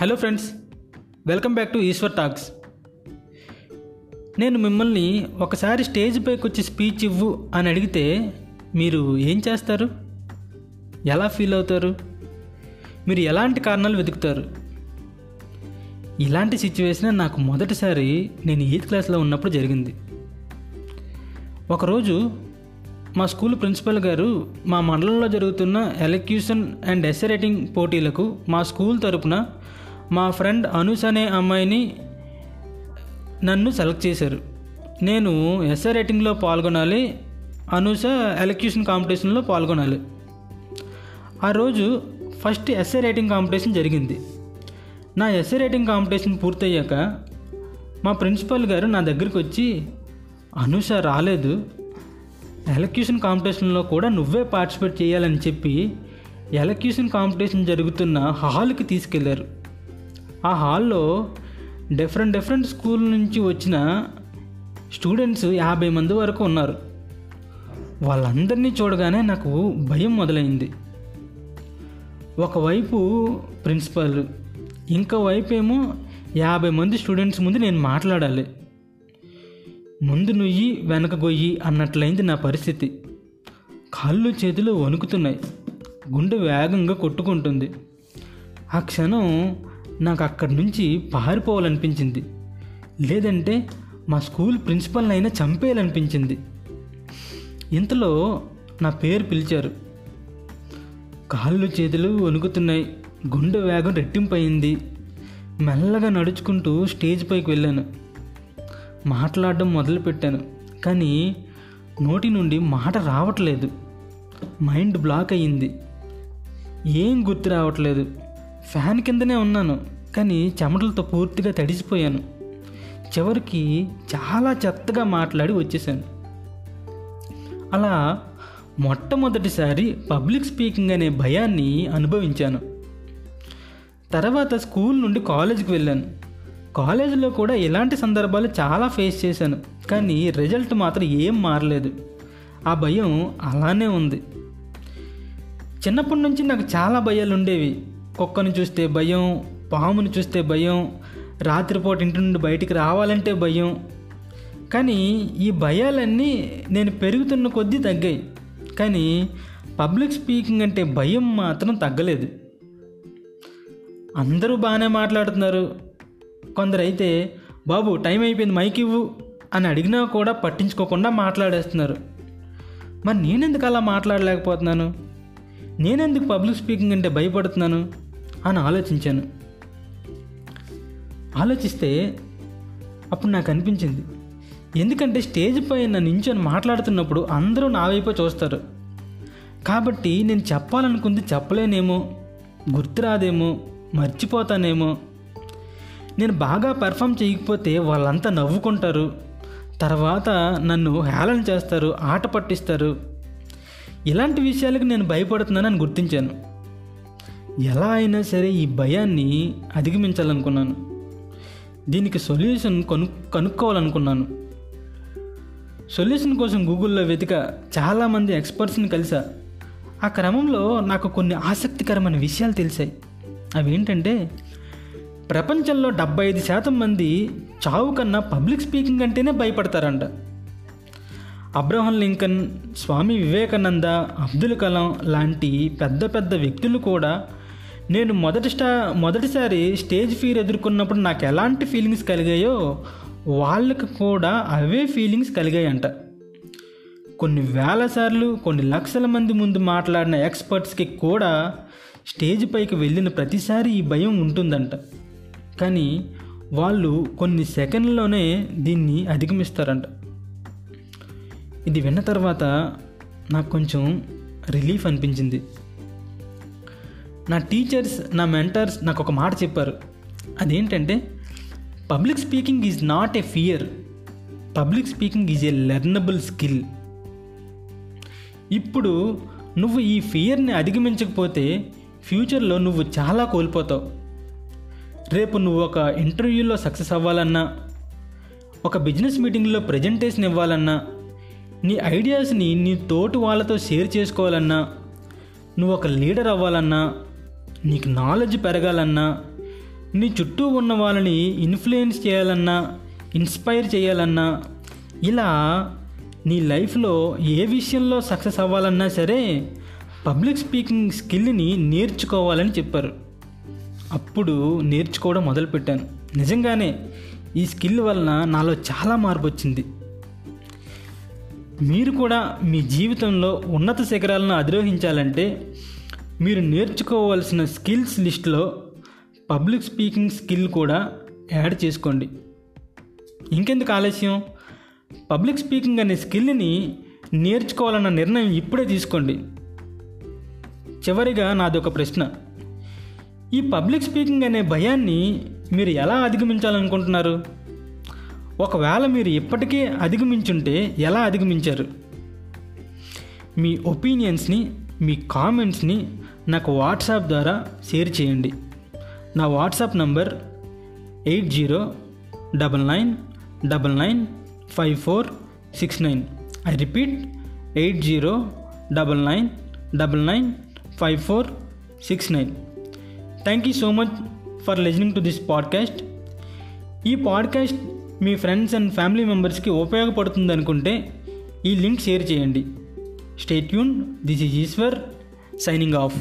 Hello friends welcome back to Eshwar talks. నేను మిమ్మల్ని ఒకసారి స్టేజ్ పైకి వచ్చి స్పీచ్ ఇవ్వు అని అడిగితే మీరు ఏం చేస్తారు? ఎలా ఫీల్ అవుతారు? మీరు ఎలాంటి కారణాలు వెతుకుతారు? ఇలాంటి సిచ్యువేషన్ నాకు మొదటిసారి నేను ఎయిత్ క్లాస్లో ఉన్నప్పుడు జరిగింది. ఒకరోజు మా స్కూల్ ప్రిన్సిపల్ గారు మా మండలంలో జరుగుతున్న ఎలక్యూషన్ అండ్ ఎస్ఏ రైటింగ్ పోటీలకు మా స్కూల్ తరపున మా ఫ్రెండ్ అనుష్ అనే అమ్మాయిని నన్ను సెలెక్ట్ చేశారు. నేను ఎస్ఏ రైటింగ్లో పాల్గొనాలి అనూష ఎలక్యూషన్ కాంపిటీషన్లో పాల్గొనాలి. ఆ రోజు ఫస్ట్ ఎస్ఏ రైటింగ్ కాంపిటీషన్ జరిగింది. నా ఎస్ఏ రైటింగ్ కాంపిటీషన్ పూర్తయ్యాక మా ప్రిన్సిపల్ గారు నా దగ్గరికి వచ్చి అనూష రాలేదు. ఎలక్యూషన్ కాంపిటీషన్లో కూడా నువ్వే పార్టిసిపేట్ చేయాలని చెప్పి ఎలక్యూషన్ కాంపిటీషన్ జరుగుతున్న హాల్కి తీసుకెళ్ళారు. ఆ హాల్లో డిఫరెంట్ డిఫరెంట్ స్కూల్ నుంచి వచ్చిన స్టూడెంట్స్ యాభై మంది వరకు ఉన్నారు. వాళ్ళందరినీ చూడగానే నాకు భయం మొదలైంది. ఒకవైపు ప్రిన్సిపల్ ఇంకో వైపు ఏమో యాభై మంది స్టూడెంట్స్ ముందు నేను మాట్లాడాలి. ముందు నుయ్యి వెనక గొయ్యి అన్నట్లయింది నా పరిస్థితి. కాళ్ళు చేతులు వణుకుతున్నాయి. గుండె వేగంగా కొట్టుకుంటుంది. ఆ క్షణం నాకు అక్కడి నుంచి పారిపోవాలనిపించింది. లేదంటే మా స్కూల్ ప్రిన్సిపల్ని అయినా చంపేయాలనిపించింది. ఇంతలో నా పేరు పిలిచారు. కాళ్ళు చేతులు వణుకుతున్నాయి. గుండె వేగం రెట్టింపయింది. మెల్లగా నడుచుకుంటూ స్టేజ్ పైకి వెళ్ళాను. మాట్లాడడం మొదలుపెట్టాను. కానీ నోటి నుండి మాట రావట్లేదు. మైండ్ బ్లాక్ అయ్యింది ఏం గుర్తు రావట్లేదు. ఫ్యాన్ కిందనే ఉన్నాను కానీ చెమటలతో పూర్తిగా తడిసిపోయాను. చివరికి చాలా చెత్తగా మాట్లాడి వచ్చేసాను అలా మొట్టమొదటిసారి పబ్లిక్ స్పీకింగ్ అనే భయాన్ని అనుభవించాను. తర్వాత స్కూల్ నుండి కాలేజీకి వెళ్ళాను. కాలేజీలో కూడా ఇలాంటి సందర్భాలు చాలా ఫేస్ చేశాను కానీ రిజల్ట్ మాత్రం ఏం మారలేదు. ఆ భయం అలానే ఉంది. చిన్నప్పటి నుంచి నాకు చాలా భయాలు ఉండేవి కుక్కను చూస్తే భయం పాముని చూస్తే భయం రాత్రిపూట ఇంటి నుండి బయటికి రావాలంటే భయం. కానీ ఈ భయాలన్నీ నేను పెరుగుతున్న కొద్దీ తగ్గాయి. కానీ పబ్లిక్ స్పీకింగ్ అంటే భయం మాత్రం తగ్గలేదు. అందరూ బాగానే మాట్లాడుతున్నారు. కొందరైతే బాబు టైం అయిపోయింది మైక్ ఇవ్వు అని అడిగినా కూడా పట్టించుకోకుండా మాట్లాడేస్తున్నారు. మరి నేనెందుకు అలా మాట్లాడలేకపోతున్నాను? నేనెందుకు పబ్లిక్ స్పీకింగ్ అంటే భయపడుతున్నాను? అని ఆలోచించాను. ఆలోచిస్తే అప్పుడు నాకు అనిపించింది ఎందుకంటే స్టేజ్ పైన నించొని మాట్లాడుతున్నప్పుడు అందరూ నా వైపే చూస్తారు. కాబట్టి నేను చెప్పాలనుకుంది చెప్పలేనేమో గుర్తురాదేమో మర్చిపోతానేమో. నేను బాగా పెర్ఫామ్ చేయకపోతే వాళ్ళంతా నవ్వుకుంటారు తర్వాత నన్ను హేళన చేస్తారు ఆట పట్టిస్తారు. ఇలాంటి విషయాలకు నేను భయపడుతున్నానని గుర్తించాను. ఎలా అయినా సరే ఈ భయాన్ని అధిగమించాలనుకున్నాను. దీనికి సొల్యూషన్ కను కనుక్కోవాలనుకున్నాను. సొల్యూషన్ కోసం గూగుల్లో వెతిక చాలామంది ఎక్స్పర్ట్స్ని కలిసా. ఆ క్రమంలో నాకు కొన్ని ఆసక్తికరమైన విషయాలు తెలిసాయి. అవి ఏంటంటే ప్రపంచంలో డెబ్బై ఐదు శాతం మంది చావు కన్నా పబ్లిక్ స్పీకింగ్ అంటేనే భయపడతారంట. అబ్రహం లింకన్ స్వామి వివేకానంద అబ్దుల్ కలాం లాంటి పెద్ద పెద్ద వ్యక్తులు కూడా నేను మొదటి స్టా మొదటిసారి స్టేజ్ ఫీర్ ఎదుర్కొన్నప్పుడు నాకు ఎలాంటి ఫీలింగ్స్ కలిగాయో వాళ్ళకి కూడా అవే ఫీలింగ్స్ కలిగాయంట. కొన్ని వేల సార్లు కొన్ని లక్షల మంది ముందు మాట్లాడిన ఎక్స్పర్ట్స్కి కూడా స్టేజ్ పైకి వెళ్ళిన ప్రతిసారి ఈ భయం ఉంటుందంట. కానీ వాళ్ళు కొన్ని సెకండ్లోనే దీన్ని అధిగమిస్తారంట. ఇది విన్న తర్వాత నాకు కొంచెం రిలీఫ్ అనిపించింది. నా టీచర్స్ నా మెంటర్స్ నాకు ఒక మాట చెప్పారు. అదేంటంటే public speaking is not a fear public speaking is a learnable skill ఇప్పుడు నువ్వు ఈ ఫియర్ని అధిగమించకపోతే ఫ్యూచర్లో నువ్వు చాలా కోల్పోతావు. రేపు నువ్వు ఒక ఇంటర్వ్యూలో సక్సెస్ అవ్వాలన్నా ఒక బిజినెస్ మీటింగ్లో ప్రజెంటేషన్ ఇవ్వాలన్నా నీ ఐడియాస్ని నీ తోటి వాళ్ళతో షేర్ చేసుకోవాలన్నా నువ్వు ఒక లీడర్ అవ్వాలన్నా నీకు నాలెడ్జ్ పెరగాలన్నా నీ చుట్టూ ఉన్న వాళ్ళని ఇన్ఫ్లుయెన్స్ చేయాలన్నా ఇన్స్పైర్ చేయాలన్నా ఇలా నీ లైఫ్లో ఏ విషయంలో సక్సెస్ అవ్వాలన్నా సరే పబ్లిక్ స్పీకింగ్ స్కిల్ని నేర్చుకోవాలని చెప్పారు. అప్పుడు నేర్చుకోవడం మొదలుపెట్టాను. నిజంగానే ఈ స్కిల్ వలన నాలో చాలా మార్పు వచ్చింది మీరు కూడా మీ జీవితంలో ఉన్నత శిఖరాలను అధిరోహించాలంటే మీరు నేర్చుకోవాల్సిన స్కిల్స్ లిస్ట్లో పబ్లిక్ స్పీకింగ్ స్కిల్ కూడా యాడ్ చేసుకోండి. ఇంకెందుకు ఆలస్యం? పబ్లిక్ స్పీకింగ్ అనే స్కిల్ని నేర్చుకోవాలన్న నిర్ణయం ఇప్పుడే తీసుకోండి. చివరిగా నాది ఒక ప్రశ్న. ఈ పబ్లిక్ స్పీకింగ్ అనే భయాన్ని మీరు ఎలా అధిగమించాలనుకుంటున్నారు? ఒకవేళ మీరు ఇప్పటికే అధిగమించుంటే ఎలా అధిగమించారు? మీ ఒపీనియన్స్ని మీ కామెంట్స్ని నాకు వాట్సాప్ ద్వారా షేర్ చేయండి. నా WhatsApp number eight zero double nine double nine five four six nine I repeat eight zero double nine double nine five four six nine thank you so much for listening to this podcast ఈ podcast మీ friends and family మెంబర్స్కి ఉపయోగపడుతుంది అనుకుంటే ఈ link share చేయండి. Stay tune this is Eshwar signing off